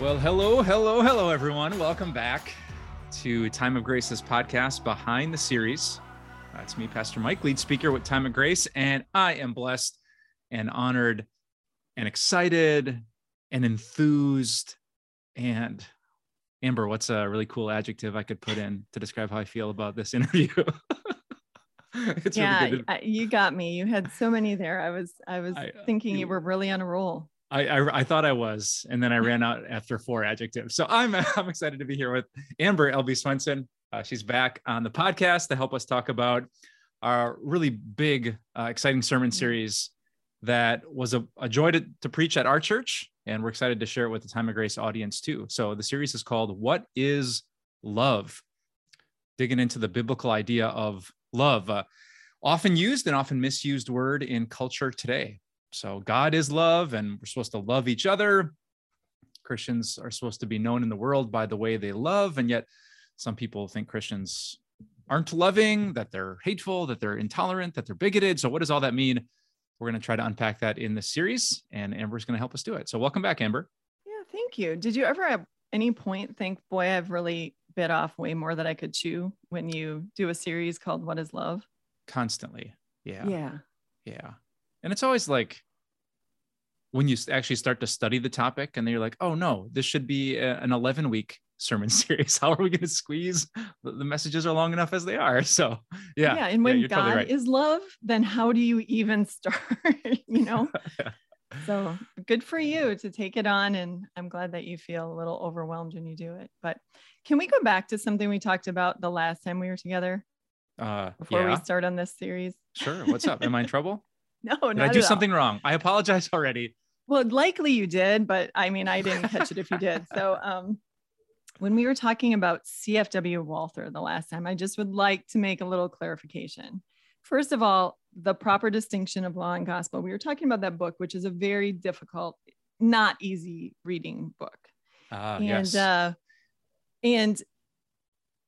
Well, hello, hello, hello, everyone. Welcome back to Time of Grace's podcast, Behind the Series. That's me, Pastor Mike, lead speaker with Time of Grace, and I am blessed and honored and excited and enthused. And Amber, what's a really cool adjective I could put in to describe how I feel about this interview? it's yeah, really you got me. You had so many there. I was, I was I, uh, thinking you were really on a roll. I, I, I thought I was, and then I ran out after four adjectives. So I'm I'm excited to be here with Amber Albee Swenson. Uh, she's back on the podcast to help us talk about our really big, uh, exciting sermon mm-hmm. series that was a, a joy to, to preach at our church, and we're excited to share it with the Time of Grace audience too. So the series is called "What Is Love," digging into the biblical idea of love, uh, often used and often misused word in culture today. So God is love, and we're supposed to love each other. Christians are supposed to be known in the world by the way they love, and yet some people think Christians aren't loving, that they're hateful, that they're intolerant, that they're bigoted. So, what does all that mean? We're going to try to unpack that in this series, and Amber's going to help us do it. So, welcome back, Amber. Yeah, thank you. Did you ever at any point think, boy, I've really bit off way more that I could chew when you do a series called What is Love? Constantly. Yeah. Yeah. Yeah and it's always like when you actually start to study the topic and then you're like oh no this should be a, an 11 week sermon series. How are we going to squeeze the messages are long enough as they are? So yeah. Yeah and when yeah, god totally right. is love then how do you even start you know? So good for you to take it on and i'm glad that you feel a little overwhelmed when you do it. But can we go back to something we talked about the last time we were together? Uh before yeah. we start on this series? Sure what's up? Am i in trouble No, did I do something all. wrong? I apologize already. Well, likely you did, but I mean, I didn't catch it if you did. So, um, when we were talking about CFW Walther the last time, I just would like to make a little clarification. First of all, the proper distinction of law and gospel. We were talking about that book, which is a very difficult, not easy reading book. Uh, and yes. uh, and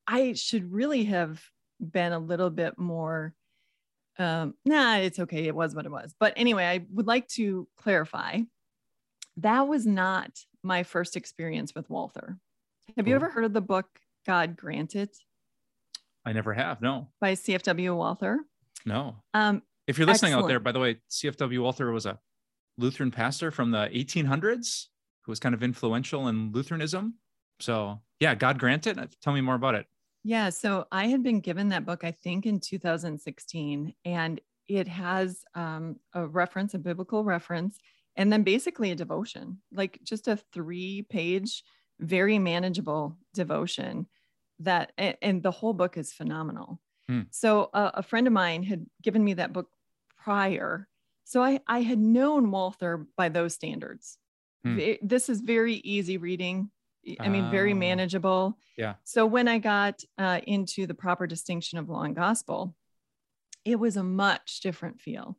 I should really have been a little bit more um, nah, it's okay. It was what it was. But anyway, I would like to clarify that was not my first experience with Walther. Have you ever heard of the book God Grant It? I never have. No. By CFW Walther? No. Um, if you're listening excellent. out there, by the way, CFW Walther was a Lutheran pastor from the 1800s who was kind of influential in Lutheranism. So, yeah, God grant it. Tell me more about it. Yeah. So I had been given that book, I think, in 2016, and it has um, a reference, a biblical reference, and then basically a devotion, like just a three page, very manageable devotion that, and the whole book is phenomenal. Hmm. So uh, a friend of mine had given me that book prior. So I, I had known Walther by those standards. Hmm. This is very easy reading. I mean, very oh. manageable. Yeah. So when I got uh, into the proper distinction of law and gospel, it was a much different feel.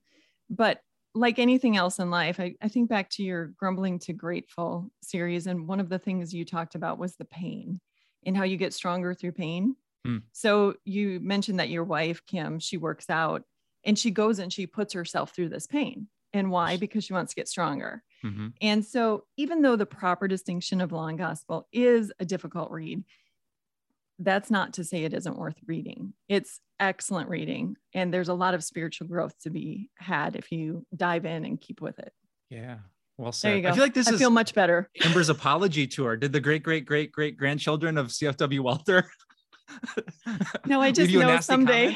But like anything else in life, I, I think back to your Grumbling to Grateful series. And one of the things you talked about was the pain and how you get stronger through pain. Mm. So you mentioned that your wife, Kim, she works out and she goes and she puts herself through this pain. And why? Because she wants to get stronger. Mm-hmm. And so, even though the proper distinction of law and gospel is a difficult read, that's not to say it isn't worth reading. It's excellent reading. And there's a lot of spiritual growth to be had if you dive in and keep with it. Yeah. Well said. There you go. I feel like this I is feel much better. Amber's apology tour. Did the great, great, great, great grandchildren of CFW Walther? no, I just know someday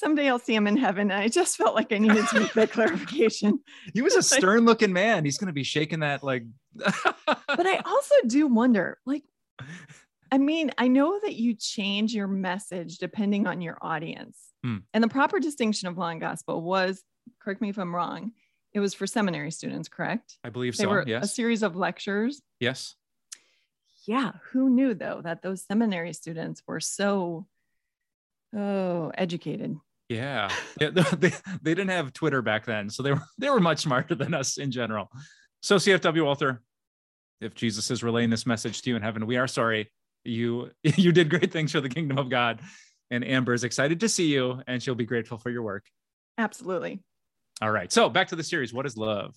someday I'll see him in heaven. I just felt like I needed to make that clarification. He was a stern looking man. He's going to be shaking that like. but I also do wonder, like, I mean, I know that you change your message depending on your audience. Hmm. And the proper distinction of law and gospel was, correct me if I'm wrong, it was for seminary students, correct? I believe They so. were a series of lectures. yes. Yeah, who knew though that those seminary students were so oh educated. Yeah. Yeah, they, they didn't have Twitter back then, so they were they were much smarter than us in general. So CFW Walther, if Jesus is relaying this message to you in heaven, we are sorry. You you did great things for the kingdom of God. And Amber is excited to see you, and she'll be grateful for your work. Absolutely. All right. So back to the series. What is love?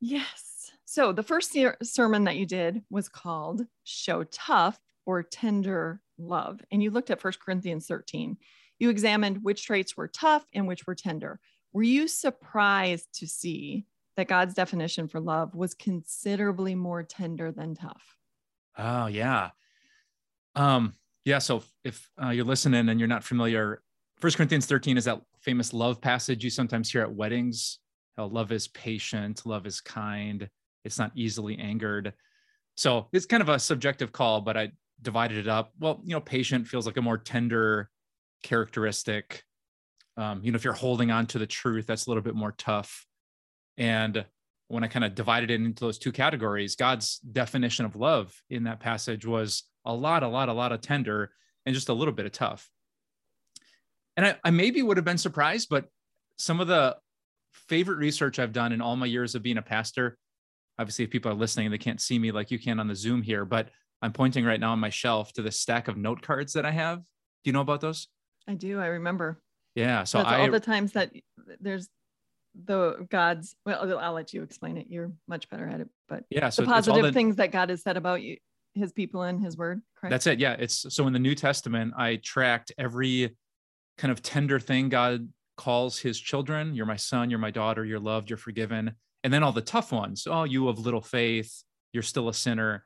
Yes. So the first ser- sermon that you did was called Show Tough or Tender Love. And you looked at First Corinthians 13. You examined which traits were tough and which were tender. Were you surprised to see that God's definition for love was considerably more tender than tough? Oh yeah. Um, yeah. So if uh, you're listening and you're not familiar, First Corinthians 13 is that famous love passage you sometimes hear at weddings. How love is patient, love is kind, it's not easily angered. So it's kind of a subjective call, but I divided it up. Well, you know, patient feels like a more tender characteristic. Um, you know, if you're holding on to the truth, that's a little bit more tough. And when I kind of divided it into those two categories, God's definition of love in that passage was a lot, a lot, a lot of tender and just a little bit of tough. And I, I maybe would have been surprised, but some of the favorite research I've done in all my years of being a pastor, obviously, if people are listening, they can't see me like you can on the Zoom here, but I'm pointing right now on my shelf to the stack of note cards that I have. Do you know about those? I do. I remember. Yeah. So That's I, all the times that there's the God's, well, I'll- let you explain it. You're much better at it, but yeah. So the positive the- things that God has said about you, his people and his word, correct? That's it. Yeah. It's so in the New Testament, I tracked every kind of tender thing God calls his children. You're my son, you're my daughter, you're loved, you're forgiven. And then all the tough ones. Oh, you of little faith, you're still a sinner.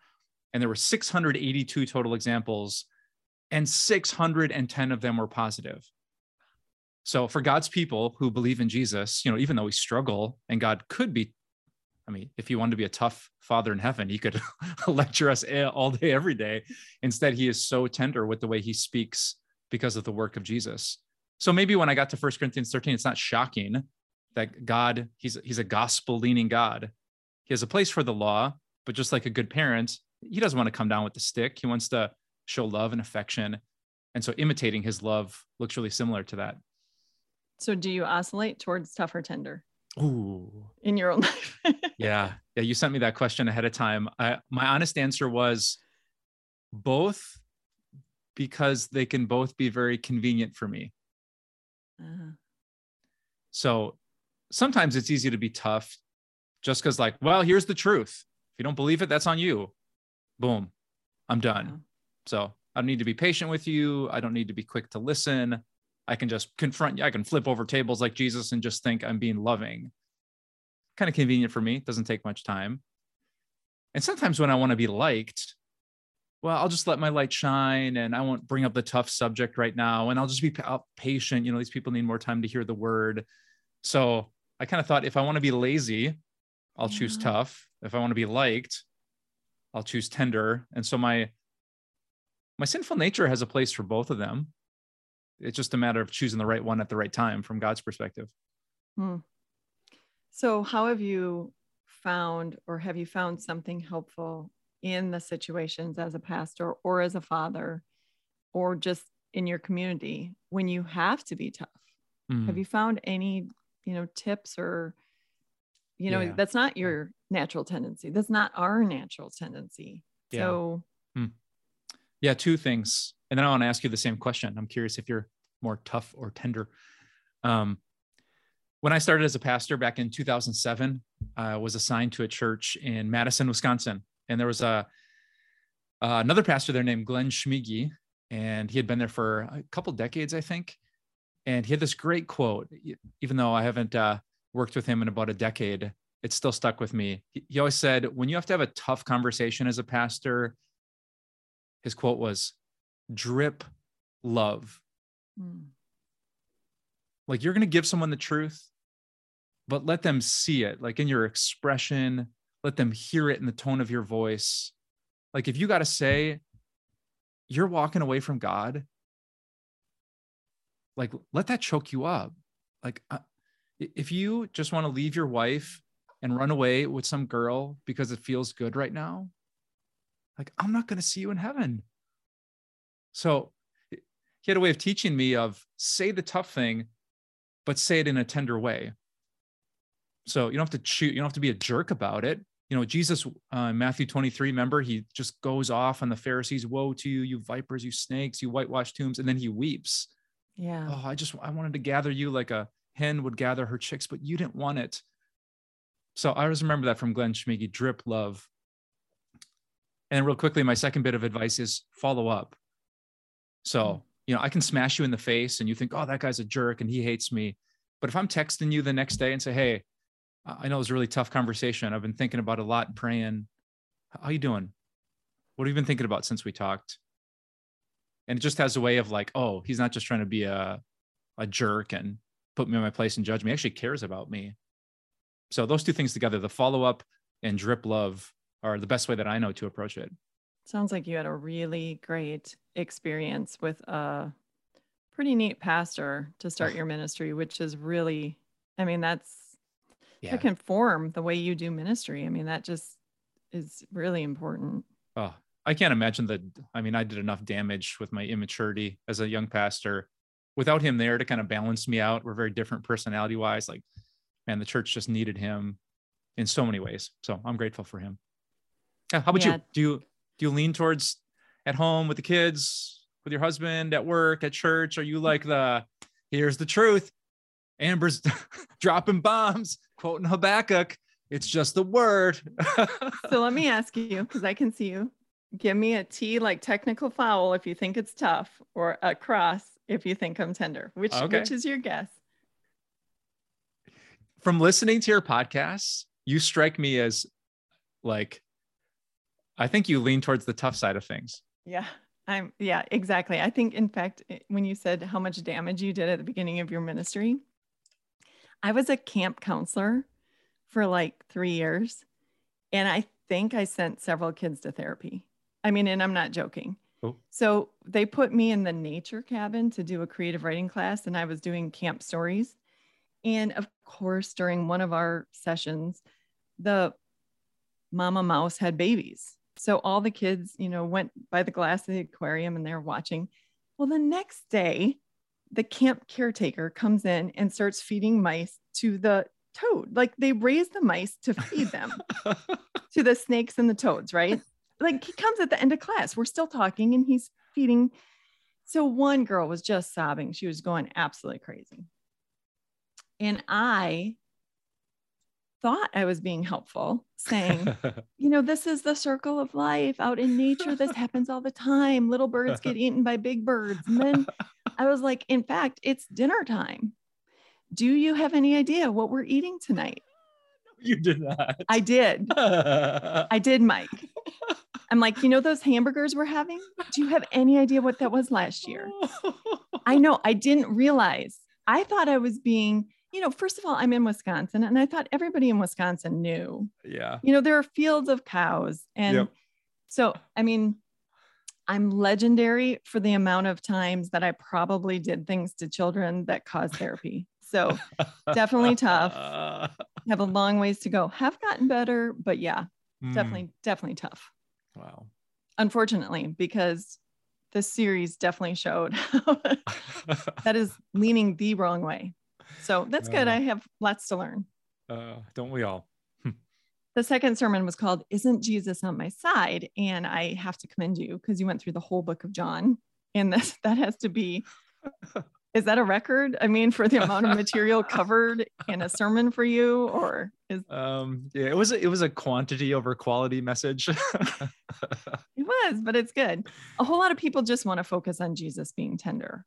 And there were 682 total examples, and 610 of them were positive. So for God's people who believe in Jesus, you know, even though we struggle and God could be I mean, if he wanted to be a tough father in heaven, he could lecture us all day, every day. Instead, he is so tender with the way he speaks because of the work of Jesus. So maybe when I got to 1 Corinthians 13, it's not shocking that God, he's, he's a gospel leaning God. He has a place for the law, but just like a good parent, he doesn't want to come down with the stick. He wants to show love and affection. And so imitating his love looks really similar to that. So do you oscillate towards tough or tender Ooh, in your own life? yeah yeah you sent me that question ahead of time I, my honest answer was both because they can both be very convenient for me Uh-huh. so sometimes it's easy to be tough just because like well here's the truth if you don't believe it that's on you boom i'm done. So i don't need to be patient with you. I don't need to be quick to listen. I can just confront you i can flip over tables like jesus and just think i'm being loving. Kind of convenient for me. Doesn't take much time. And sometimes when i want to be liked well i'll just let my light shine and i won't bring up the tough subject right now. And i'll just be patient. You know these people need more time to hear the word. So i kind of thought if i want to be lazy i'll choose Yeah. tough. If i want to be liked i'll choose tender. And so my my sinful nature has a place for both of them it's just a matter of choosing the right one at the right time from god's perspective hmm. So how have you found or have you found something helpful in the situations as a pastor or as a father or just in your community when you have to be tough? Mm. Have you found any, you know, tips or you know, Yeah. that's not your natural tendency. That's not our natural tendency. Yeah. So Yeah, two things. And then I want to ask you the same question. I'm curious if you're more tough or tender. Um, when I started as a pastor back in 2007, I was assigned to a church in Madison, Wisconsin. And there was a uh, another pastor there named Glenn Schmiege, and he had been there for a couple decades, I think. And he had this great quote, even though I haven't uh, worked with him in about a decade, it still stuck with me. He always said, when you have to have a tough conversation as a pastor, his quote was drip love. Mm, like you're going to give someone the truth but let them see it like in your expression let them hear it in the tone of your voice. Like if you got to say you're walking away from god like let that choke you up. Like uh, if you just want to leave your wife and run away with some girl because it feels good right now like i'm not going to see you in heaven. So he had a way of teaching me of say the tough thing but say it in a tender way. So you don't have to shoot you don't have to be a jerk about it. You know jesus uh, matthew 23 remember he just goes off on the pharisees woe to you you vipers you snakes you whitewashed tombs and then he weeps. Yeah. Oh i just i wanted to gather you like a hen would gather her chicks but you didn't want it. So i always remember that from glenn schmiege drip love and real quickly my second bit of advice is follow up so mm. you know i can smash you in the face and you think oh that guy's a jerk and he hates me but if i'm texting you the next day and say hey I know it was a really tough conversation. I've been thinking about a lot, and praying. How are you doing? What have you been thinking about since we talked? And it just has a way of like, oh, he's not just trying to be a a jerk and put me in my place and judge me. He actually cares about me. So those two things together, the follow up and drip love, are the best way that I know to approach it. Sounds like you had a really great experience with a pretty neat pastor to start your ministry, which is really, I mean, that's yeah. that can form the way you do ministry. I mean, that just is really important. Oh, I can't imagine that. I mean, I did enough damage with my immaturity as a young pastor. Without him there to kind of balance me out, we're very different personality wise. Like, man, the church just needed him in so many ways. So I'm grateful for him. Yeah, how about yeah. you? Do you do you lean towards at home with the kids, with your husband, at work, at church? Are you mm-hmm. like the here's the truth? Amber's dropping bombs, quoting Habakkuk. It's just the word. so let me ask you, because I can see you. Give me a T like technical foul if you think it's tough, or a cross if you think I'm tender. Which okay. which is your guess? From listening to your podcasts, you strike me as like I think you lean towards the tough side of things. Yeah. I'm yeah, exactly. I think in fact when you said how much damage you did at the beginning of your ministry, I was a camp counselor for like three years. And I think I sent several kids to therapy. I mean, and I'm not joking. Oh. So they put me in the nature cabin to do a creative writing class, and I was doing camp stories. And of course, during one of our sessions, the mama mouse had babies. So all the kids, you know, went by the glass of the aquarium and they're watching. Well, the next day, the camp caretaker comes in and starts feeding mice to the toad. Like they raise the mice to feed them to the snakes and the toads, right? Like he comes at the end of class. We're still talking and he's feeding. So one girl was just sobbing. She was going absolutely crazy. And I thought I was being helpful, saying, you know, this is the circle of life out in nature. This happens all the time. Little birds get eaten by big birds. And then I was like, in fact, it's dinner time. Do you have any idea what we're eating tonight? You did not. I did. I did, Mike. I'm like, you know, those hamburgers we're having? Do you have any idea what that was last year? I know. I didn't realize. I thought I was being, you know, first of all, I'm in Wisconsin and I thought everybody in Wisconsin knew. Yeah. You know, there are fields of cows. And yep. so, I mean, I'm legendary for the amount of times that I probably did things to children that caused therapy. So definitely tough. Have a long ways to go. Have gotten better, but yeah, mm. definitely, definitely tough. Wow. Unfortunately, because the series definitely showed that is leaning the wrong way. So that's good. Uh, I have lots to learn. Uh, don't we all? the second sermon was called Isn't Jesus on My Side? And I have to commend you because you went through the whole book of John. And this, that has to be, is that a record? I mean, for the amount of material covered in a sermon for you or is um yeah, it was it was a quantity over quality message. it was, but it's good. A whole lot of people just want to focus on Jesus being tender.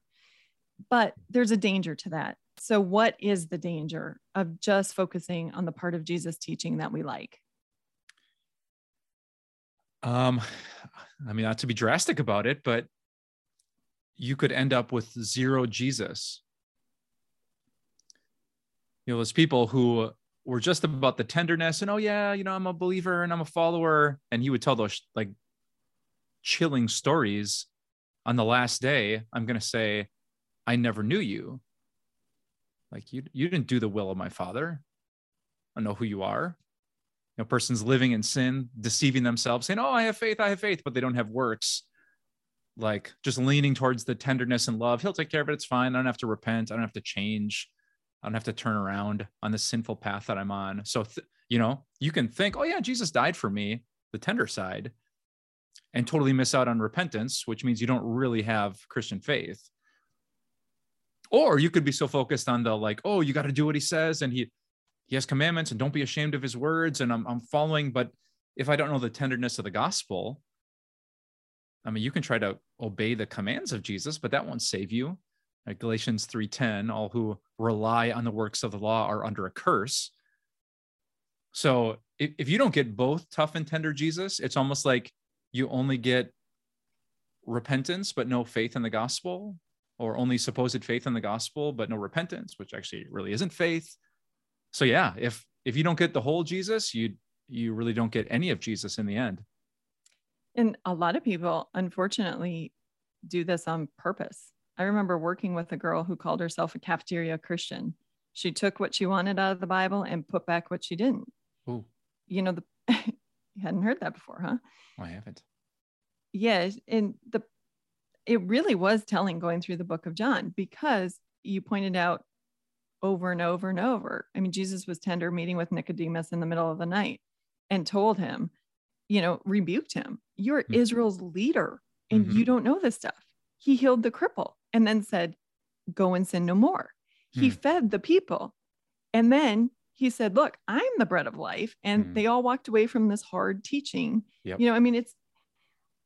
But there's a danger to that so, what is the danger of just focusing on the part of Jesus teaching that we like? Um, I mean, not to be drastic about it, but you could end up with zero Jesus. You know, those people who were just about the tenderness and, oh, yeah, you know, I'm a believer and I'm a follower. And he would tell those like chilling stories on the last day. I'm going to say, I never knew you. Like you, you didn't do the will of my father. I know who you are. You know, person's living in sin, deceiving themselves, saying, Oh, I have faith, I have faith, but they don't have works. Like just leaning towards the tenderness and love. He'll take care of it. It's fine. I don't have to repent. I don't have to change. I don't have to turn around on the sinful path that I'm on. So, th- you know, you can think, oh, yeah, Jesus died for me, the tender side, and totally miss out on repentance, which means you don't really have Christian faith. Or you could be so focused on the like, oh, you got to do what he says, and he he has commandments, and don't be ashamed of his words, and I'm I'm following. But if I don't know the tenderness of the gospel, I mean, you can try to obey the commands of Jesus, but that won't save you. Like Galatians 3:10, all who rely on the works of the law are under a curse. So if, if you don't get both tough and tender Jesus, it's almost like you only get repentance but no faith in the gospel, or only supposed faith in the gospel but no repentance, which actually really isn't faith. So yeah, if if you don't get the whole Jesus, you you really don't get any of Jesus in the end. And a lot of people, unfortunately, do this on purpose. I remember working with a girl who called herself a cafeteria Christian. She took what she wanted out of the Bible and put back what she didn't. Ooh. You know, the you hadn't heard that before, huh? Oh, I haven't. Yes, and the it really was telling going through the book of John because you pointed out over and over and over. I mean, Jesus was tender meeting with Nicodemus in the middle of the night and told him, you know, rebuked him. You're mm-hmm. Israel's leader and mm-hmm. you don't know this stuff. He healed the cripple and then said, Go and sin no more. Hmm. He fed the people. And then he said, Look, I'm the bread of life. And hmm. they all walked away from this hard teaching. Yep. You know, I mean, it's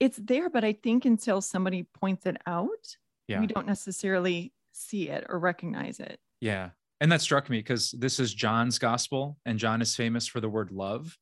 it's there, but I think until somebody points it out, yeah. we don't necessarily see it or recognize it. Yeah. And that struck me because this is John's gospel, and John is famous for the word love.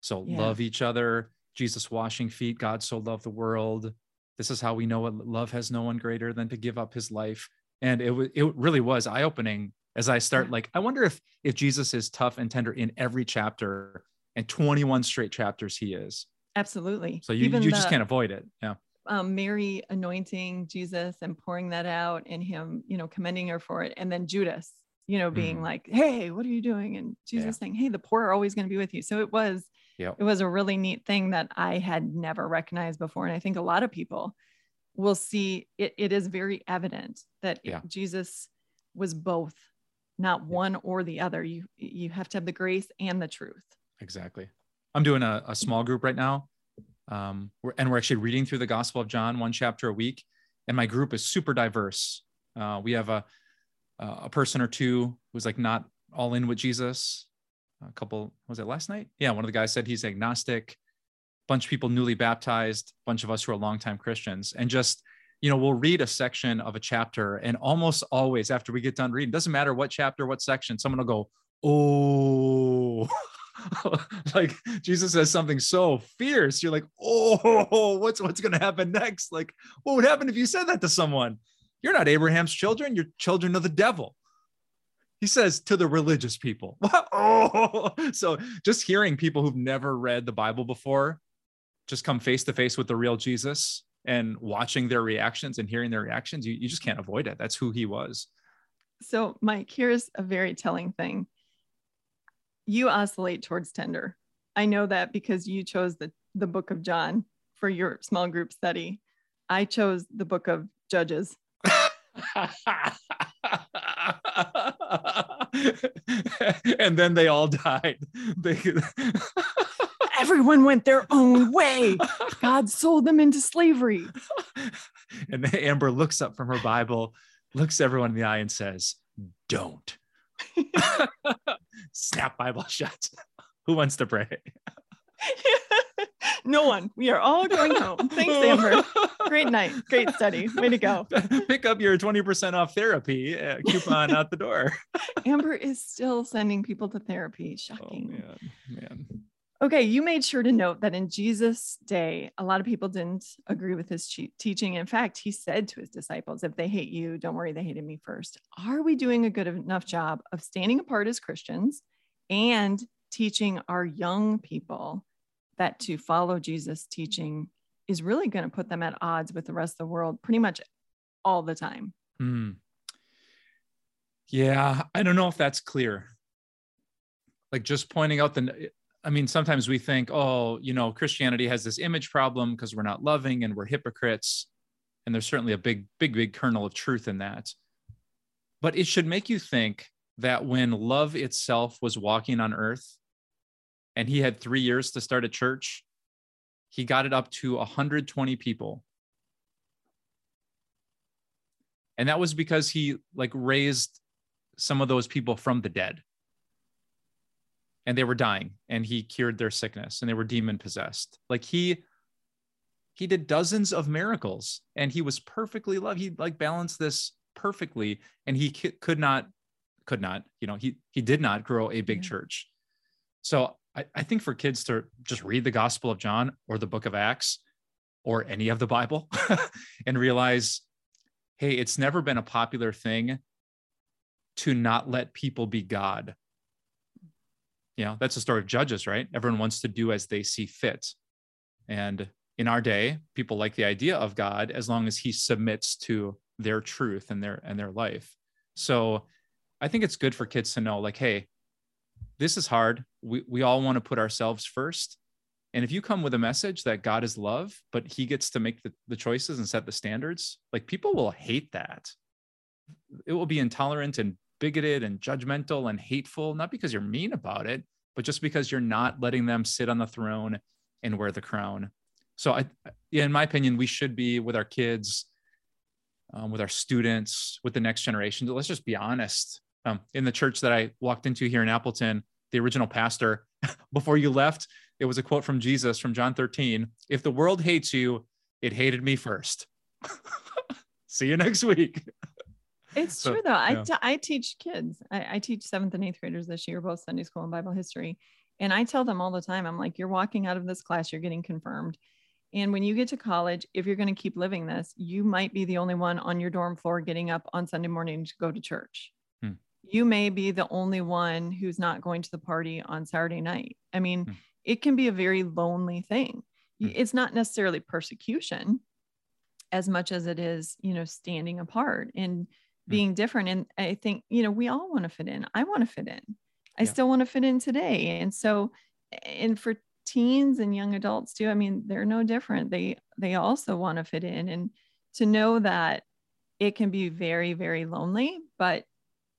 So yeah. love each other, Jesus washing feet, God so loved the world. This is how we know what love has no one greater than to give up his life. And it was it really was eye-opening as I start like, I wonder if if Jesus is tough and tender in every chapter and 21 straight chapters he is. Absolutely. So you, Even you the, just can't avoid it. Yeah. Um, Mary anointing Jesus and pouring that out and him, you know, commending her for it. And then Judas, you know, being mm. like, Hey, what are you doing? And Jesus yeah. saying, Hey, the poor are always going to be with you. So it was Yep. It was a really neat thing that I had never recognized before. And I think a lot of people will see it, it is very evident that yeah. Jesus was both, not one or the other. You you have to have the grace and the truth. Exactly. I'm doing a, a small group right now. Um, we're, and we're actually reading through the Gospel of John, one chapter a week. And my group is super diverse. Uh, we have a a person or two who's like not all in with Jesus a couple was it last night yeah one of the guys said he's agnostic bunch of people newly baptized bunch of us who are longtime christians and just you know we'll read a section of a chapter and almost always after we get done reading doesn't matter what chapter what section someone will go oh like jesus says something so fierce you're like oh what's what's to happen next like what would happen if you said that to someone you're not abraham's children you're children of the devil he says to the religious people. oh, so just hearing people who've never read the Bible before just come face to face with the real Jesus and watching their reactions and hearing their reactions, you, you just can't avoid it. That's who he was. So, Mike, here's a very telling thing. You oscillate towards tender. I know that because you chose the, the book of John for your small group study. I chose the book of Judges. and then they all died. They... Everyone went their own way. God sold them into slavery. And Amber looks up from her Bible, looks everyone in the eye, and says, Don't. Snap Bible shut. Who wants to pray? no one. We are all going home. Thanks, Amber. Great night. Great study. Way to go. Pick up your 20% off therapy uh, coupon out the door. Amber is still sending people to therapy. Shocking. Oh, man. man. Okay, you made sure to note that in Jesus' day, a lot of people didn't agree with his teaching. In fact, he said to his disciples, If they hate you, don't worry, they hated me first. Are we doing a good enough job of standing apart as Christians and teaching our young people that to follow Jesus' teaching is really going to put them at odds with the rest of the world pretty much all the time. Mm, Yeah, I don't know if that's clear. Like just pointing out the I mean, sometimes we think, oh, you know, Christianity has this image problem because we're not loving and we're hypocrites. And there's certainly a big, big, big kernel of truth in that. But it should make you think that when love itself was walking on earth and he had three years to start a church, he got it up to 120 people. And that was because he like raised some of those people from the dead and they were dying and he cured their sickness and they were demon possessed like he he did dozens of miracles and he was perfectly loved. He like balanced this perfectly and he could not could not you know he he did not grow a big yeah. church. So I, I think for kids to just read the gospel of john or the book of acts or any of the bible and realize hey it's never been a popular thing to not let people be god you know that's the story of judges right? Everyone wants to do as they see fit. And in our day people like the idea of god as long as he submits to their truth and their and their life. So i think it's good for kids to know like hey this is hard. We, we all want to put ourselves first. And if you come with a message that god is love but he gets to make the, the choices and set the standards like people will hate that. It will be intolerant and bigoted and judgmental and hateful, not because you're mean about it, but just because you're not letting them sit on the throne and wear the crown. So, I, in my opinion, we should be with our kids, um, with our students, with the next generation. Let's just be honest. Um, in the church that I walked into here in Appleton, the original pastor, before you left, it was a quote from Jesus from John 13 If the world hates you, it hated me first. See you next week. It's so, true though. I, t- I teach kids. I, I teach seventh and eighth graders this year, both Sunday school and Bible history. And I tell them all the time, I'm like, you're walking out of this class, you're getting confirmed. And when you get to college, if you're going to keep living this, you might be the only one on your dorm floor getting up on Sunday morning to go to church. Hmm. You may be the only one who's not going to the party on Saturday night. I mean, hmm. it can be a very lonely thing. Hmm. It's not necessarily persecution as much as it is, you know, standing apart. And. Being different. And I think, you know, we all want to fit in. I want to fit in. I yeah. still want to fit in today. And so, and for teens and young adults too, I mean, they're no different. They, they also want to fit in and to know that it can be very, very lonely, but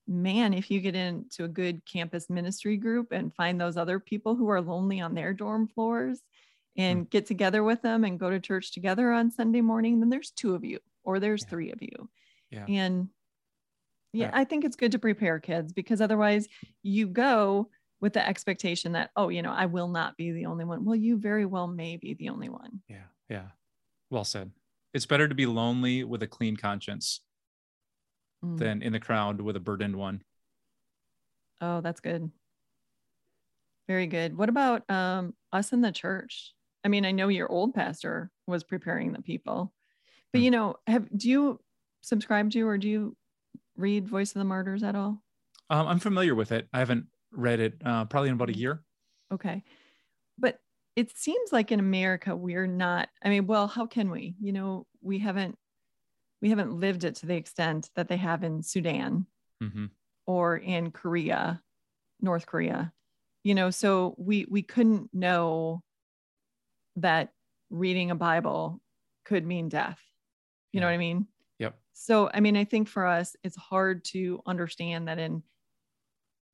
man, if you get into a good campus ministry group and find those other people who are lonely on their dorm floors and mm. get together with them and go to church together on Sunday morning, then there's two of you or there's yeah. three of you. Yeah. And yeah, I think it's good to prepare kids because otherwise you go with the expectation that, oh, you know, I will not be the only one. Well, you very well may be the only one. Yeah. Yeah. Well said. It's better to be lonely with a clean conscience mm. than in the crowd with a burdened one. Oh, that's good. Very good. What about um, us in the church? I mean, I know your old pastor was preparing the people, but mm. you know, have do you subscribe to or do you read Voice of the Martyrs at all? Um, I'm familiar with it. I haven't read it uh, probably in about a year. Okay. But it seems like in America, we're not, I mean, well, how can we? You know, we haven't we haven't lived it to the extent that they have in Sudan mm-hmm. or in Korea, North Korea. You know, so we we couldn't know that reading a Bible could mean death. You yeah. know what I mean? So, I mean, I think for us, it's hard to understand that in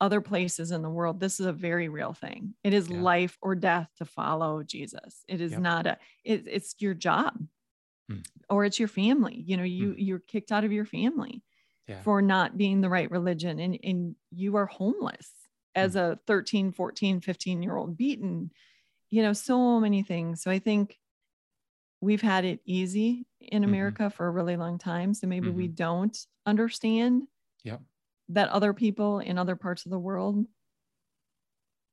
other places in the world, this is a very real thing. It is yeah. life or death to follow Jesus. It is yep. not a, it, it's your job hmm. or it's your family. You know, you, hmm. you're kicked out of your family yeah. for not being the right religion and, and you are homeless as hmm. a 13, 14, 15 year old beaten, you know, so many things. So I think we've had it easy in mm-hmm. America mm-hmm. for a really long time. So maybe mm-hmm. we don't understand yep. that other people in other parts of the world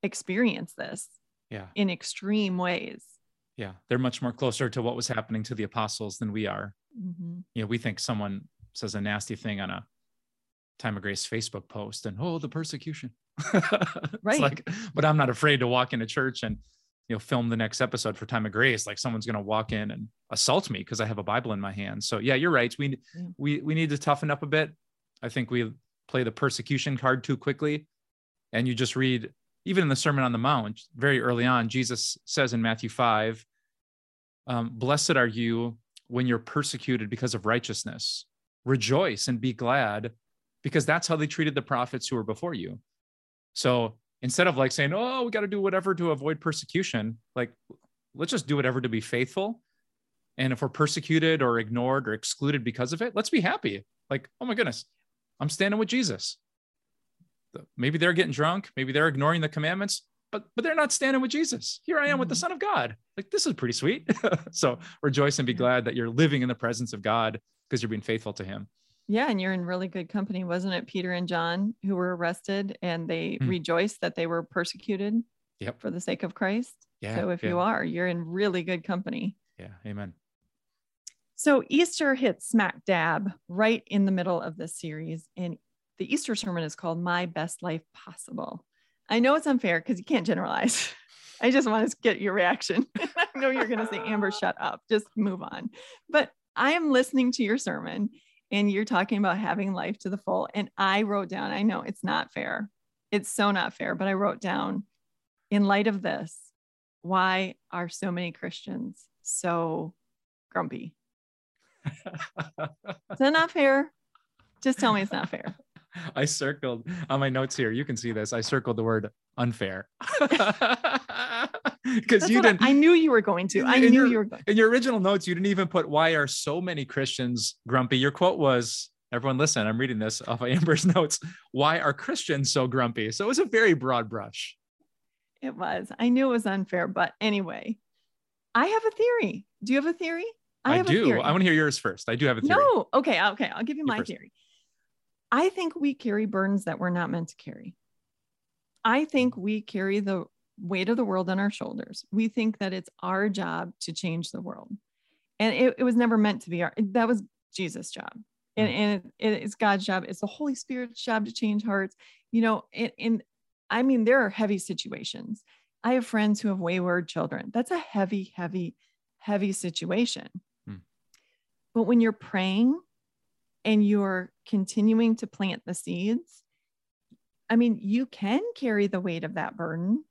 experience this yeah. in extreme ways. Yeah. They're much more closer to what was happening to the apostles than we are. Mm-hmm. You know, we think someone says a nasty thing on a time of grace Facebook post and, oh, the persecution. right. like, but I'm not afraid to walk into church and you know film the next episode for time of grace like someone's going to walk in and assault me because i have a bible in my hand. So yeah you're right. We we we need to toughen up a bit. I think we play the persecution card too quickly. And you just read even in the sermon on the mount very early on jesus says in matthew 5 um, blessed are you when you're persecuted because of righteousness. Rejoice and be glad because that's how they treated the prophets who were before you. So instead of like saying oh we got to do whatever to avoid persecution like let's just do whatever to be faithful. And if we're persecuted or ignored or excluded because of it let's be happy. Like oh my goodness i'm standing with jesus. Maybe they're getting drunk maybe they're ignoring the commandments but but they're not standing with jesus. Here i am with the mm-hmm. son of god. Like this is pretty sweet. So rejoice and be glad that you're living in the presence of god because you're being faithful to him yeah, and you're in really good company, wasn't it? Peter and John, who were arrested, and they mm. rejoiced that they were persecuted yep. for the sake of Christ. Yeah. So if yeah. you are, you're in really good company. Yeah. Amen. So Easter hits smack dab right in the middle of this series, and the Easter sermon is called "My Best Life Possible." I know it's unfair because you can't generalize. I just want to get your reaction. I know you're going to say, Amber, shut up. Just move on. But I am listening to your sermon and you're talking about having life to the full. And I wrote down, I know it's not fair. It's so not fair, but I wrote down, in light of this, why are so many Christians so grumpy? Is that not fair? Just tell me it's not fair. I circled on my notes here. You can see this. I circled the word unfair. because you didn't. I, I, knew you were going to. I knew your, you were going. In your original notes, you didn't even put why are so many Christians grumpy. Your quote was, "Everyone, listen. I'm reading this off of Amber's notes. Why are Christians so grumpy?" So it was a very broad brush. It was. I knew it was unfair, but anyway, I have a theory. Do you have a theory? I, I do. I want to hear yours first. I do have a theory. No. Okay. Okay. I'll give you, you my first. theory. I think we carry burdens that we're not meant to carry. I think we carry the weight of the world on our shoulders. We think that it's our job to change the world. And it, it was never meant to be our, that was Jesus' job. And, mm. and it, it's God's job. It's the Holy Spirit's job to change hearts. You know, and, and I mean, there are heavy situations. I have friends who have wayward children. That's a heavy, heavy, heavy situation. Hmm. But when you're praying and you're continuing to plant the seeds, I mean, you can carry the weight of that burden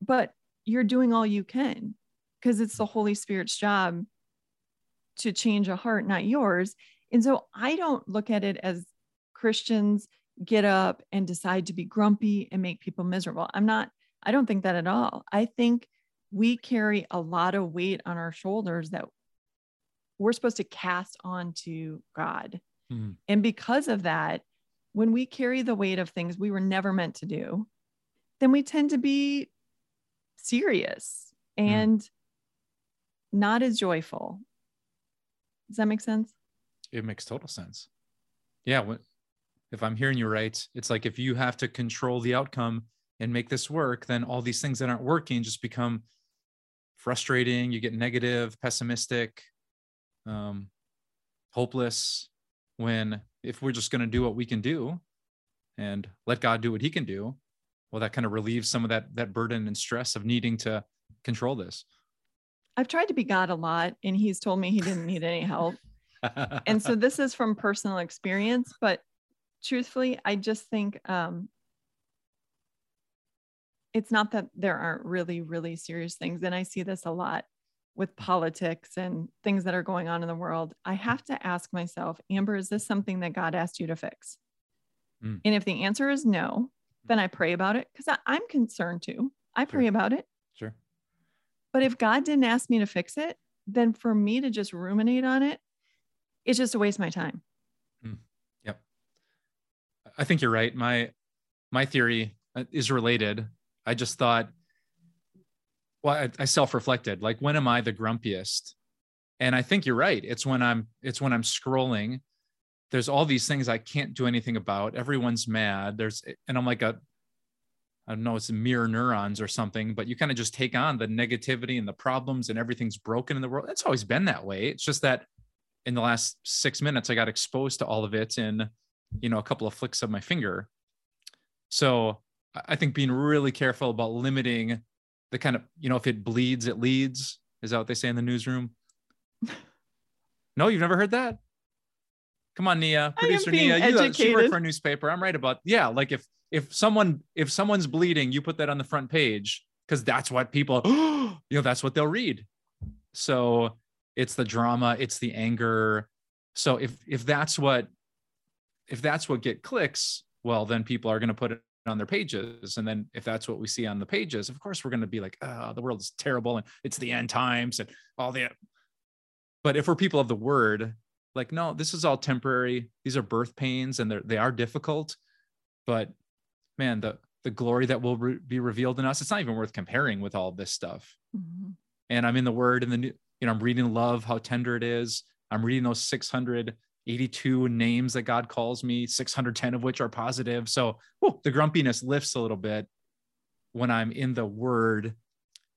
but you're doing all you can because it's the Holy Spirit's job to change a heart, not yours. And so I don't look at it as Christians get up and decide to be grumpy and make people miserable. I'm not, I don't think that at all. I think we carry a lot of weight on our shoulders that we're supposed to cast onto God. Mm. And because of that, when we carry the weight of things we were never meant to do, then we tend to be serious hmm. and mm. not as joyful. Does that make sense? It makes total sense. Yeah. If I'm hearing you right, it's like if you have to control the outcome and make this work, then all these things that aren't working just become frustrating. You get negative, pessimistic, um, hopeless. When if we're just going to do what we can do and let God do what he can do, well that kind of relieves some of that that burden and stress of needing to control this. I've tried to be god a lot and he's told me he didn't need any help. And so this is from personal experience but truthfully i just think um, it's not that there aren't really really serious things and i see this a lot with politics and things that are going on in the world. I have to ask myself amber is this something that god asked you to fix? Mm. and if the answer is no then I pray about it because I'm concerned too. I pray sure. about it. Sure. But if God didn't ask me to fix it, then for me to just ruminate on it, it's just a waste of my time. Mm. Yep. I think you're right. My my theory uh, is related. I just thought, well, I, I self-reflected. Like, when am I the grumpiest? And I think you're right. It's when I'm it's when I'm scrolling there's all these things I can't do anything about. Everyone's mad. There's, and I'm like a, I don't know, it's mirror neurons or something, but you kind of just take on the negativity and the problems and everything's broken in the world. It's always been that way. It's just that in the last six minutes, I got exposed to all of it in, you know, a couple of flicks of my finger. So I think being really careful about limiting the kind of, you know, if it bleeds, it leads. Is that what they say in the newsroom? no, you've never heard that? Come on, Nia, producer Nia. You uh, she worked for a newspaper. I'm right about yeah. Like if if someone if someone's bleeding, you put that on the front page because that's what people you know that's what they'll read. So it's the drama, it's the anger. So if if that's what if that's what get clicks, well then people are going to put it on their pages and then if that's what we see on the pages of course we're going to be like oh the world is terrible and it's the end times and all the but if we're people of the word like no this is all temporary. These are birth pains and they're they are difficult but man the the glory that will re- be revealed in us it's not even worth comparing with all this stuff. Mhm. and i'm in the word and the new you know i'm reading love how tender it is. I'm reading those 682 names that god calls me 610 of which are positive. So whew, the grumpiness lifts a little bit when i'm in the word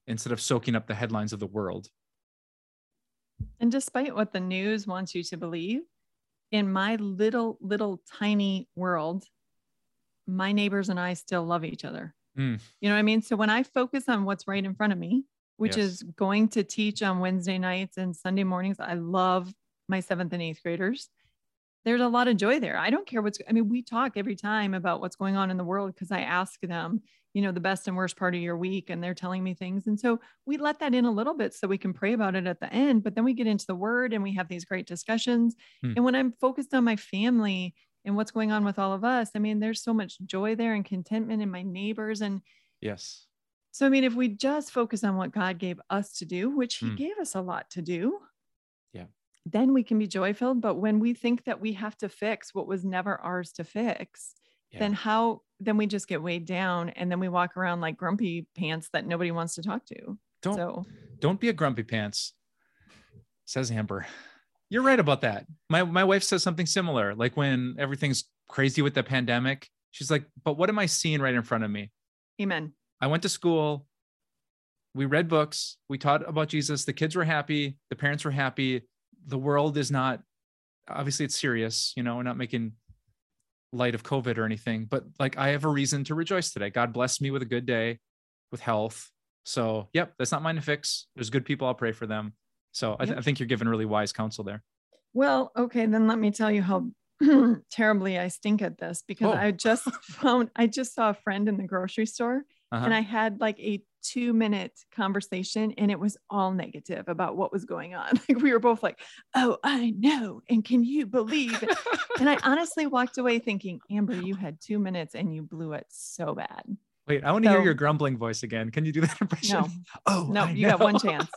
instead of soaking up the headlines of the world And despite what the news wants you to believe, in my little, little tiny world, my neighbors and I still love each other. Mm. You know what I mean? So when I focus on what's right in front of me, which Yes. is going to teach on Wednesday nights and Sunday mornings, I love my seventh and eighth graders. There's a lot of joy there. I don't care what's, I mean, we talk every time about what's going on in the world because I ask them, you know, the best and worst part of your week, and they're telling me things. And so we let that in a little bit so we can pray about it at the end, but then we get into the word and we have these great discussions. Hmm. And when I'm focused on my family and what's going on with all of us, I mean, there's so much joy there and contentment in my neighbors. And yes so, I mean, if we just focus on what God gave us to do, which He Hmm. gave us a lot to do. Then we can be joy filled. But when we think that we have to fix what was never ours to fix, Yeah. then how, then we just get weighed down and then we walk around like grumpy pants that nobody wants to talk to. don't So, don't be a grumpy pants says amber you're right about that my my wife says something similar like when everything's crazy with the pandemic she's like but what am i seeing right in front of me amen. i went to school we read books we taught about jesus the kids were happy the parents were happy the world is not obviously it's serious you know we're not making light of covid or anything but like i have a reason to rejoice today god blessed me with a good day with health so yep that's not mine to fix there's good people i'll pray for them so I, th- Yep. I think you're giving really wise counsel there Well, okay, then let me tell you how terribly I stink at this because Oh. I just found I just saw a friend in the grocery store uh-huh. and I had like a two minute conversation and it was all negative about what was going on. Like we were both like, oh, I know. And can you believe? And I honestly walked away thinking, Amber, you had two minutes and you blew it so bad. wait i want to hear your grumbling voice again can you do that impression No, oh no, I you got one chance.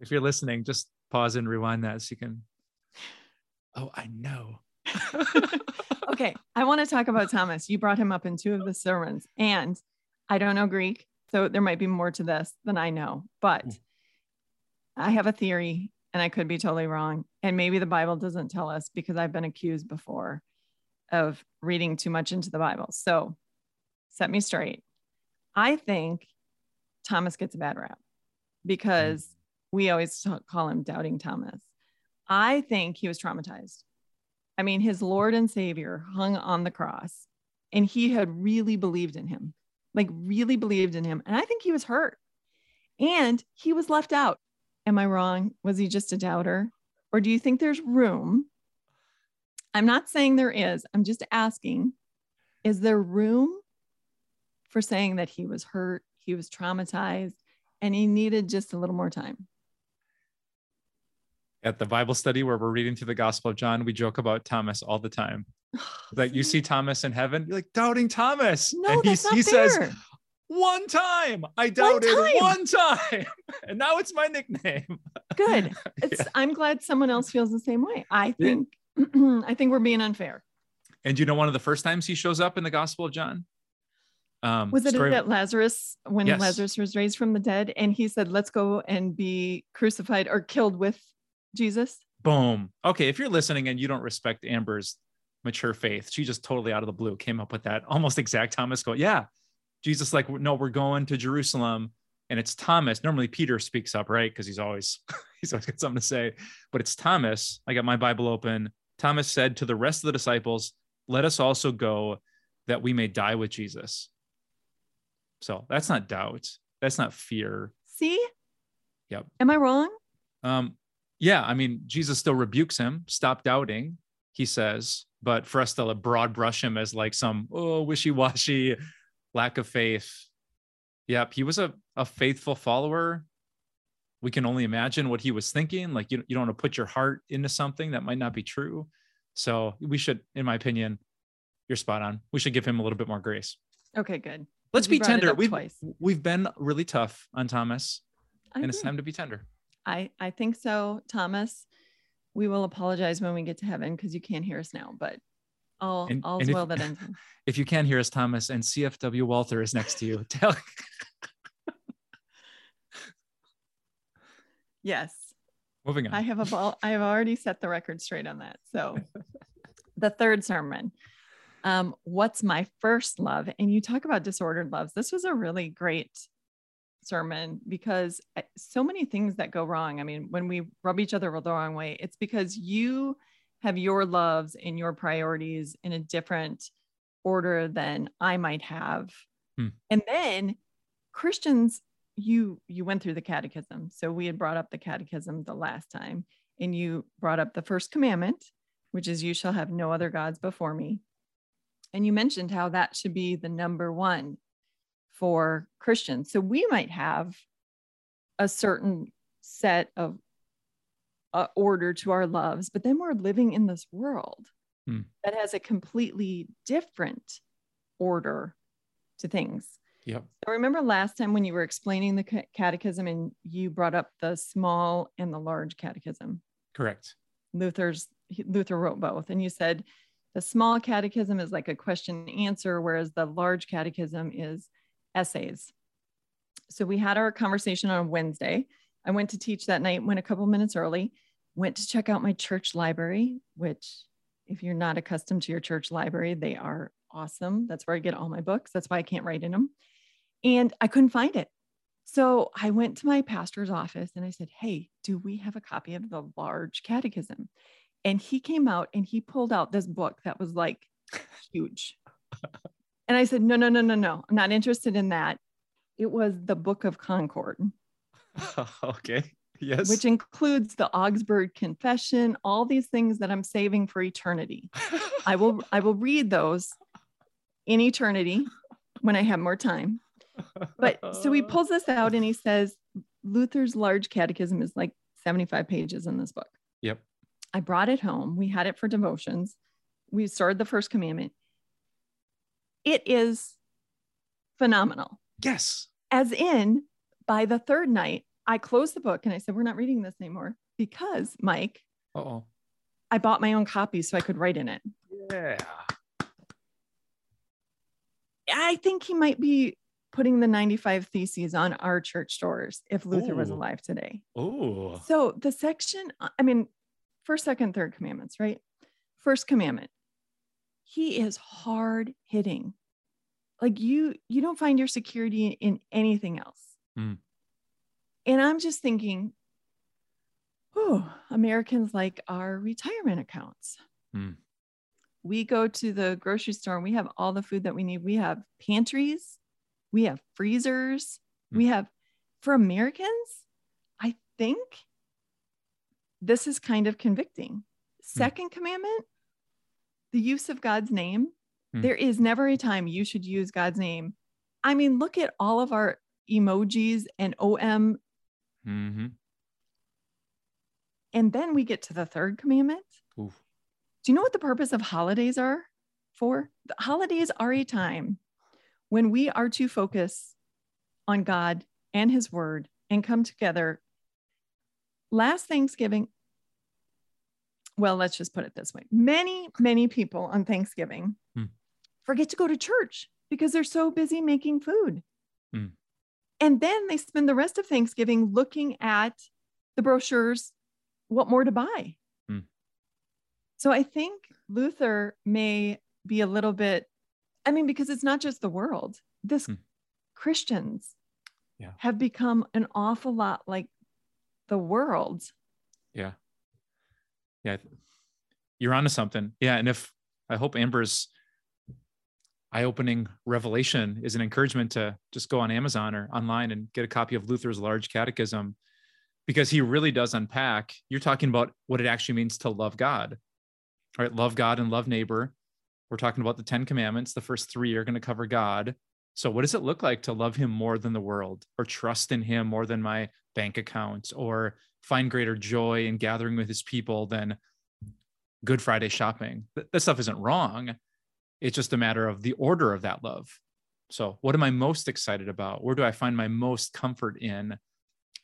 if you're listening just pause and rewind that so you can oh i know okay, I want to talk about Thomas. You brought him up in two of the sermons, and I don't know Greek, so there might be more to this than I know, but Mm. I have a theory, and I could be totally wrong. And maybe the Bible doesn't tell us because I've been accused before of reading too much into the Bible. So set me straight. I think Thomas gets a bad rap because we always call him Doubting Thomas. I think he was traumatized. I mean, his Lord and Savior hung on the cross and he had really believed in him, like really believed in him. And I think he was hurt and he was left out. Am I wrong? Was he just a doubter? Or do you think there's room? I'm not saying there is, I'm just asking is there room for saying that he was hurt, he was traumatized, and he needed just a little more time? At the bible study where we're reading through the gospel of john we joke about thomas all the time like you see thomas in heaven you're like doubting thomas no, and he, that's not he fair. says one time i doubted time. one time and now it's my nickname good it's, Yeah. i'm glad someone else feels the same way i Yeah. think i think we're being unfair and you know one of the first times he shows up in the gospel of john um was it story- at lazarus when Yes. lazarus was raised from the dead and he said let's go and be crucified or killed with jesus? Boom. Okay if you're listening and you don't respect amber's mature faith she just totally out of the blue came up with that almost exact thomas go yeah jesus like no we're going to jerusalem and it's thomas. Normally peter speaks up right? Because he's always he's always got something to say but it's thomas. I got my bible open. Thomas said to the rest of the disciples let us also go that we may die with jesus. So that's not doubt. That's not fear. See? Yep. am i wrong? Um yeah, I mean, Jesus still rebukes him, stop doubting, he says, but for us to broad brush him as like some oh wishy-washy lack of faith. Yep, he was a, a faithful follower. We can only imagine what he was thinking. Like you, you don't want to put your heart into something that might not be true. So we should, in my opinion, you're spot on. We should give him a little bit more grace. Okay, good. Let's be tender. We've twice. we've been really tough on Thomas, I and it's time to be tender. I I think so, Thomas. We will apologize when we get to heaven because you can't hear us now, but all and, all's and well if, that ends. If you can hear us, Thomas, and CFW Walther is next to you, tell. yes. Moving on. I have a ball. I have already set the record straight on that. So, the third sermon. Um, what's my first love? And you talk about disordered loves. This was a really great sermon because eh, so many things that go wrong. I mean, when we rub each other the wrong way, it's because you have your loves and your priorities in a different order than I might have. Hmm. And then Christians, you you went through the catechism. So we had brought up the catechism the last time, and you brought up the first commandment, which is you shall have no other gods before me. And you mentioned how that should be the number one for Christians. So we might have a certain set of uh, order to our loves, but then we're living in this world hmm. that has a completely different order to things. Yep. So remember last time when you were explaining the catechism and you brought up the small and the large catechism. Correct. Luther's Luther wrote both, and you said the small catechism is like a question and answer, whereas the large catechism is essays. So we had our conversation on Wednesday. I went to teach that night, went a couple minutes early, went to check out my church library, which, if you're not accustomed to your church library, they are awesome. That's where I get all my books. That's why I can't write in them. And I couldn't find it. So I went to my pastor's office and I said, Hey, do we have a copy of the large catechism? And he came out and he pulled out this book that was like huge. And I said, no, no, no, no, no. I'm not interested in that. It was the Book of Concord. okay. Yes. Which includes the Augsburg Confession, all these things that I'm saving for eternity. I will I will read those in eternity when I have more time. But so he pulls this out and he says Luther's large catechism is like 75 pages in this book. Yep. I brought it home. We had it for devotions. We started the first commandment. It is phenomenal. Yes. As in, by the third night, I closed the book and I said, We're not reading this anymore because, Mike, oh I bought my own copy so I could write in it. Yeah. I think he might be putting the 95 theses on our church doors if Luther Ooh. was alive today. Oh. So the section, I mean, first, second, third commandments, right? First commandment he is hard hitting like you you don't find your security in anything else mm. and i'm just thinking oh americans like our retirement accounts mm. we go to the grocery store and we have all the food that we need we have pantries we have freezers mm. we have for americans i think this is kind of convicting hmm. second commandment the use of God's name. Hmm. There is never a time you should use God's name. I mean, look at all of our emojis and OM. Mm-hmm. And then we get to the third commandment. Oof. Do you know what the purpose of holidays are for? The holidays are a time when we are to focus on God and His Word and come together. Last Thanksgiving, well, let's just put it this way many, many people on Thanksgiving hmm. forget to go to church because they're so busy making food. Hmm. And then they spend the rest of Thanksgiving looking at the brochures, what more to buy. Hmm. So I think Luther may be a little bit, I mean, because it's not just the world, this hmm. Christians yeah. have become an awful lot like the world. Yeah yeah, you're onto something. Yeah. And if I hope Amber's eye opening revelation is an encouragement to just go on Amazon or online and get a copy of Luther's Large Catechism because he really does unpack. You're talking about what it actually means to love God, right? Love God and love neighbor. We're talking about the 10 commandments. The first three are going to cover God. So, what does it look like to love him more than the world or trust in him more than my bank account or find greater joy in gathering with his people than Good Friday shopping? That stuff isn't wrong. It's just a matter of the order of that love. So, what am I most excited about? Where do I find my most comfort in?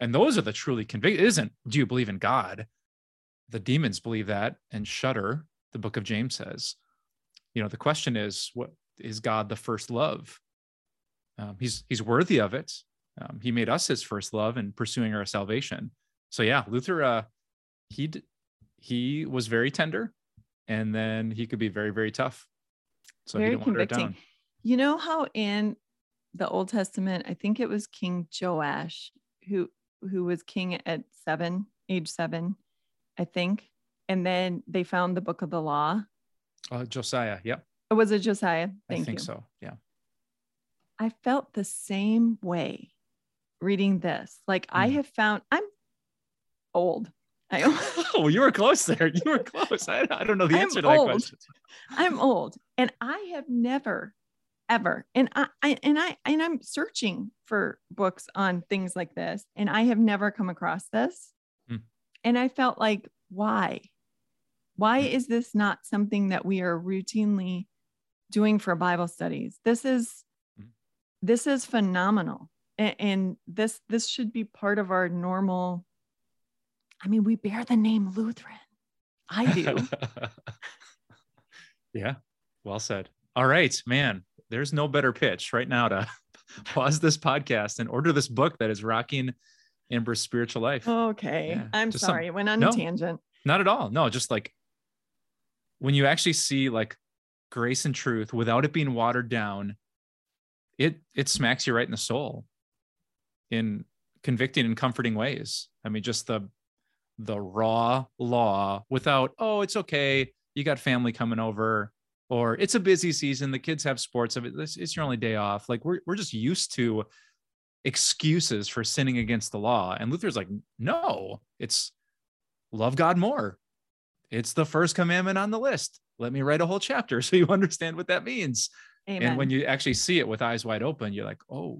And those are the truly convict. It isn't, do you believe in God? The demons believe that and shudder, the book of James says. You know, the question is, what is God the first love? Um, he's he's worthy of it. Um, he made us his first love in pursuing our salvation. So yeah, Luther, uh, he he was very tender, and then he could be very very tough. So very convicting. You know how in the Old Testament, I think it was King Joash who who was king at seven, age seven, I think. And then they found the book of the law. Uh, Josiah, yep. It was a Josiah. Thank I think you. so. Yeah. I felt the same way reading this. Like mm. I have found I'm old. I oh, you were close there. You were close. I, I don't know the answer I'm to that old. question. I'm old, and I have never ever and I, I and i and i'm searching for books on things like this and i have never come across this mm. and i felt like why why mm. is this not something that we are routinely doing for bible studies this is mm. this is phenomenal and, and this this should be part of our normal i mean we bear the name lutheran i do yeah well said all right man there's no better pitch right now to pause this podcast and order this book that is rocking Amber's spiritual life. Okay. Yeah, I'm sorry. Some, went on no, a tangent. Not at all. No, just like when you actually see like grace and truth without it being watered down, it it smacks you right in the soul in convicting and comforting ways. I mean, just the the raw law without, oh, it's okay. You got family coming over or it's a busy season. The kids have sports. Of it. It's your only day off. Like we're, we're just used to excuses for sinning against the law. And luther's like no it's love god more. It's the first commandment on the list. Let me write a whole chapter so you understand what that means. Amen. and when you actually see it with eyes wide open you're like oh.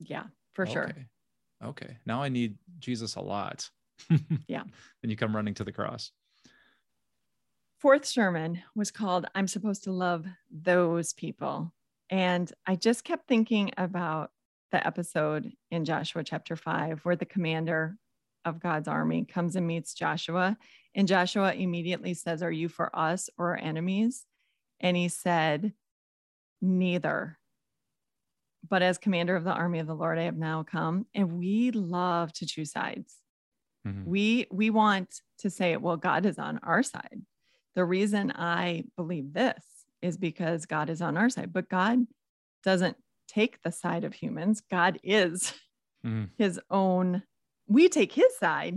Yeah for sure okay, okay. now i need jesus a lot yeah then you come running to the cross fourth sermon was called I'm Supposed to Love Those People. And I just kept thinking about the episode in Joshua chapter five, where the commander of God's army comes and meets Joshua. And Joshua immediately says, Are you for us or our enemies? And he said, Neither. But as commander of the army of the Lord, I have now come. And we love to choose sides. Mm-hmm. We we want to say, well, God is on our side the reason I believe this is because God is on our side, but God doesn't take the side of humans. God is mm. his own, we take his side,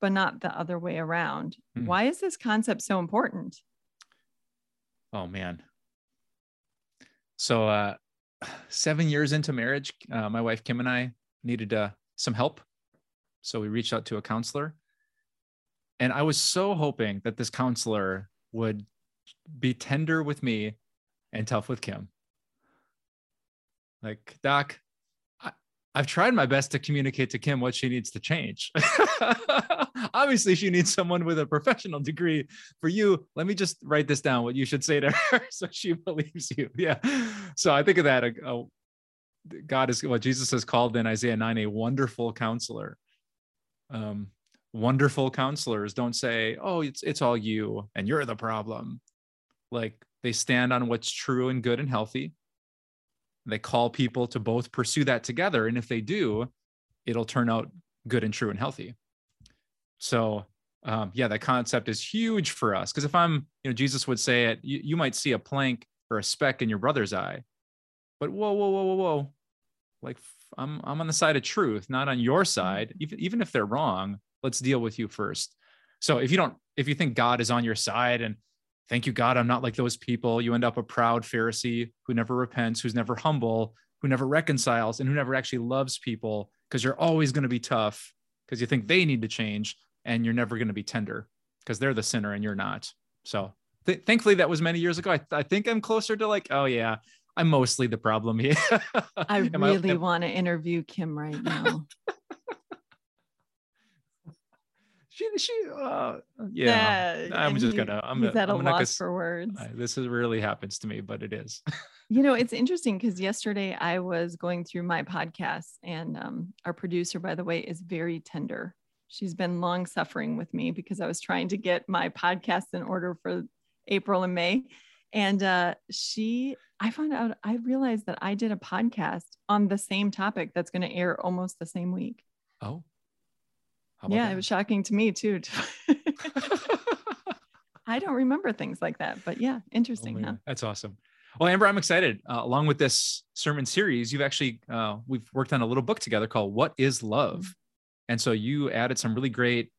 but not the other way around. Mm. Why is this concept so important? Oh, man. So, uh, seven years into marriage, uh, my wife Kim and I needed uh, some help. So we reached out to a counselor and I was so hoping that this counselor would be tender with me and tough with Kim. Like, Doc, I, have tried my best to communicate to Kim what she needs to change. Obviously, she needs someone with a professional degree. For you, let me just write this down what you should say to her so she believes you. Yeah. So I think of that. Uh, God is what Jesus has called in Isaiah 9 a wonderful counselor. Um, wonderful counselors don't say, "Oh, it's it's all you and you're the problem." Like they stand on what's true and good and healthy. They call people to both pursue that together, and if they do, it'll turn out good and true and healthy. So, um, yeah, that concept is huge for us because if I'm, you know, Jesus would say it, you, you might see a plank or a speck in your brother's eye, but whoa, whoa, whoa, whoa, whoa, like I'm I'm on the side of truth, not on your side. Even even if they're wrong, let's deal with you first so if you don't if you think god is on your side and thank you god i'm not like those people you end up a proud pharisee who never repents who's never humble who never reconciles and who never actually loves people because you're always going to be tough because you think they need to change and you're never going to be tender because they're the sinner and you're not. So th- thankfully that was many years ago. I, th- I think I'm closer to like, oh yeah, I'm mostly the problem here. I really I, want to interview Kim right now. she, she, uh, yeah. yeah I'm just gonna. I'm, he's at I'm a loss for words. this is really happens to me, but it is. you know, it's interesting because yesterday I was going through my podcast, and um, our producer, by the way, is very tender. She's been long suffering with me because I was trying to get my podcast in order for April and May. And uh, she, I found out, I realized that I did a podcast on the same topic that's going to air almost the same week. Oh, yeah, that? it was shocking to me too. I don't remember things like that, but yeah, interesting. Oh, huh? That's awesome. Well, Amber, I'm excited. Uh, along with this sermon series, you've actually uh, we've worked on a little book together called "What Is Love," mm-hmm. and so you added some really great,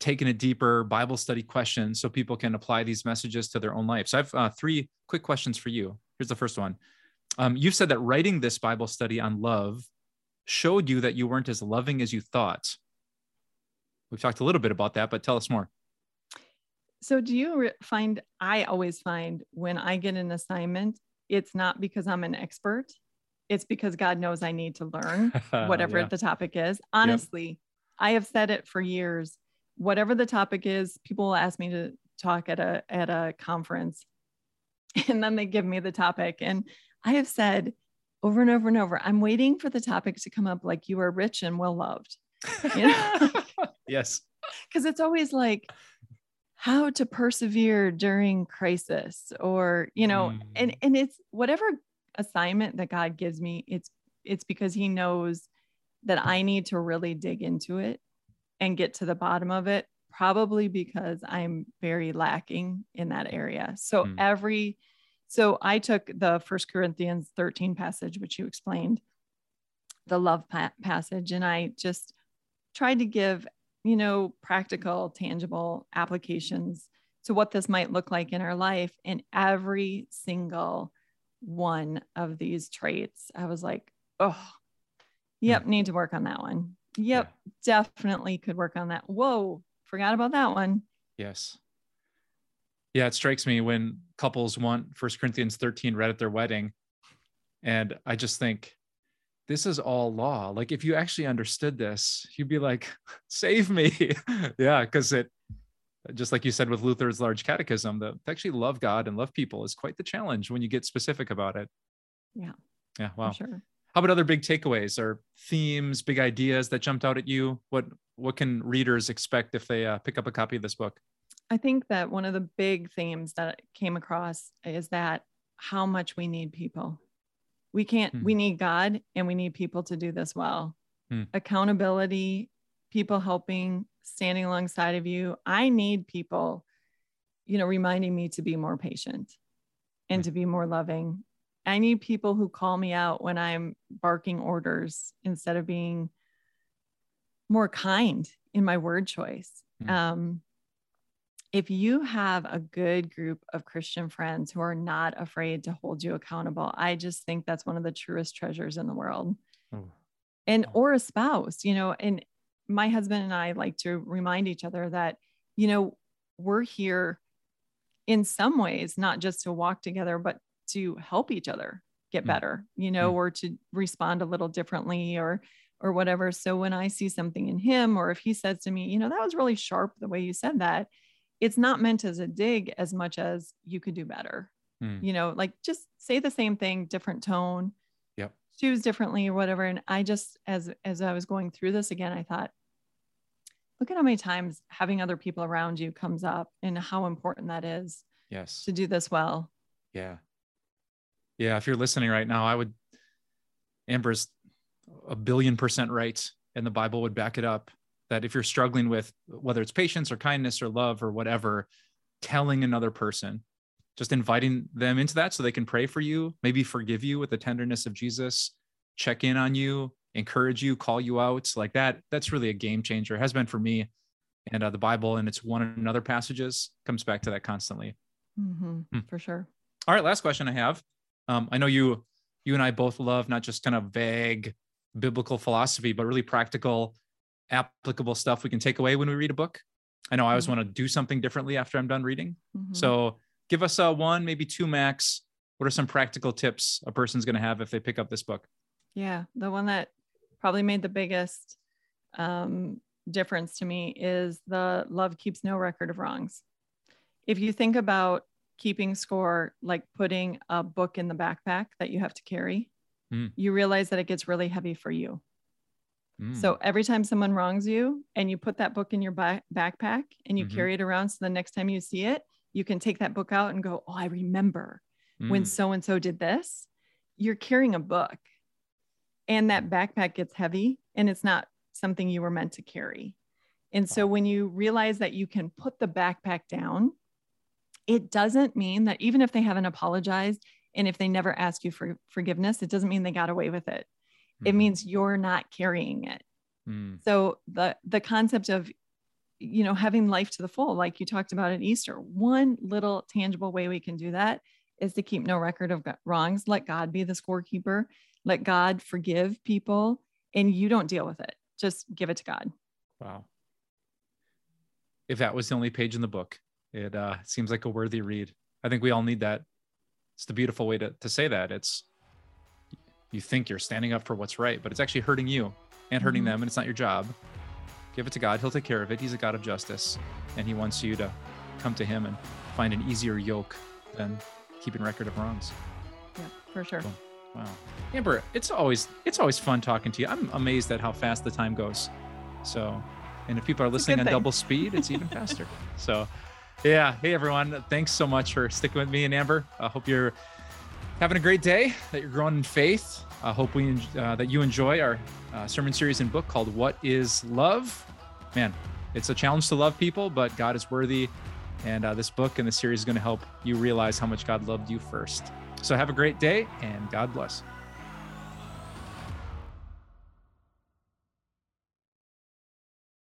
taking it deeper Bible study questions so people can apply these messages to their own life. So I have uh, three quick questions for you. Here's the first one. Um, you've said that writing this Bible study on love showed you that you weren't as loving as you thought. We've talked a little bit about that, but tell us more. So, do you find I always find when I get an assignment, it's not because I'm an expert, it's because God knows I need to learn whatever yeah. the topic is. Honestly, yep. I have said it for years. Whatever the topic is, people will ask me to talk at a at a conference and then they give me the topic and I have said over and over and over, I'm waiting for the topic to come up like you are rich and well loved. You know? Yes. Because it's always like how to persevere during crisis or, you know, mm. and and it's whatever assignment that God gives me, it's it's because he knows that I need to really dig into it and get to the bottom of it, probably because I'm very lacking in that area. So mm. every so I took the First Corinthians 13 passage, which you explained, the love pa- passage, and I just tried to give you know, practical, tangible applications to what this might look like in our life. And every single one of these traits, I was like, oh, yep, need to work on that one. Yep, yeah. definitely could work on that. Whoa, forgot about that one. Yes. Yeah, it strikes me when couples want First Corinthians 13 read at their wedding. And I just think, this is all law. Like if you actually understood this, you'd be like, save me. yeah, because it just like you said with Luther's large catechism, that to actually love God and love people is quite the challenge when you get specific about it. Yeah. Yeah. Wow. Sure. How about other big takeaways or themes, big ideas that jumped out at you? What what can readers expect if they uh, pick up a copy of this book? I think that one of the big themes that came across is that how much we need people we can't hmm. we need god and we need people to do this well hmm. accountability people helping standing alongside of you i need people you know reminding me to be more patient and hmm. to be more loving i need people who call me out when i'm barking orders instead of being more kind in my word choice hmm. um, if you have a good group of Christian friends who are not afraid to hold you accountable, I just think that's one of the truest treasures in the world. Oh. And or a spouse, you know, and my husband and I like to remind each other that, you know, we're here in some ways, not just to walk together, but to help each other get mm. better, you know, mm. or to respond a little differently or or whatever. So when I see something in him, or if he says to me, you know, that was really sharp the way you said that, it's not meant as a dig as much as you could do better. Hmm. You know, like just say the same thing, different tone. Yep. Choose differently or whatever. And I just as as I was going through this again, I thought, look at how many times having other people around you comes up and how important that is. Yes. To do this well. Yeah. Yeah. If you're listening right now, I would Amber's a billion percent right. And the Bible would back it up that if you're struggling with whether it's patience or kindness or love or whatever, telling another person, just inviting them into that so they can pray for you, maybe forgive you with the tenderness of Jesus, check in on you, encourage you, call you out like that. That's really a game changer. It has been for me. And uh, the Bible and its one another passages comes back to that constantly. Mm-hmm, hmm. For sure. All right. Last question I have. Um, I know you, you and I both love not just kind of vague biblical philosophy, but really practical, applicable stuff we can take away when we read a book. I know I always Mhm. want to do something differently after I'm done reading. Mhm. So give us a one, maybe two max. What are some practical tips a person's going to have if they pick up this book? Yeah, the one that probably made the biggest um, difference to me is the love keeps no record of wrongs. If you think about keeping score, like putting a book in the backpack that you have to carry, Mm. you realize that it gets really heavy for you. Mm, So every time someone wrongs you and you put that book in your ba- backpack and you Mhm. carry it around, so the next time you see it, you can take that book out and go, Oh, I remember when mm, so and so did this. You're carrying a book and that backpack gets heavy and it's not something you were meant to carry. And so when you realize that you can put the backpack down, it doesn't mean that even if they haven't apologized and if they never ask you for forgiveness, it doesn't mean they got away with it. It mhm, means you're not carrying it. mm, So the the concept of you know having life to the full, like you talked about at Easter, one little tangible way we can do that is to keep no record of wrongs. Let God be the scorekeeper. Let God forgive people, and you don't deal with it. Just give it to God. wow. If that was the only page in the book, it uh, seems like a worthy read. I think we all need that. It's the beautiful way to, to say that. It's you think you're standing up for what's right, but it's actually hurting you and hurting Mhm. them, and it's not your job. Give it to God. He'll take care of it. He's a God of justice, and He wants you to come to Him and find an easier yoke than keeping record of wrongs. Yeah, for sure. Cool. Wow, Amber, it's always it's always fun talking to you. I'm amazed at how fast the time goes. So, and if people are listening on thing. double speed, it's even faster. So, yeah. Hey everyone, thanks so much for sticking with me and Amber. I hope you're having a great day. That you're growing in faith. I hope we uh, that you enjoy our uh, sermon series and book called "What Is Love." Man, it's a challenge to love people, but God is worthy. And uh, this book and the series is going to help you realize how much God loved you first. So have a great day and God bless.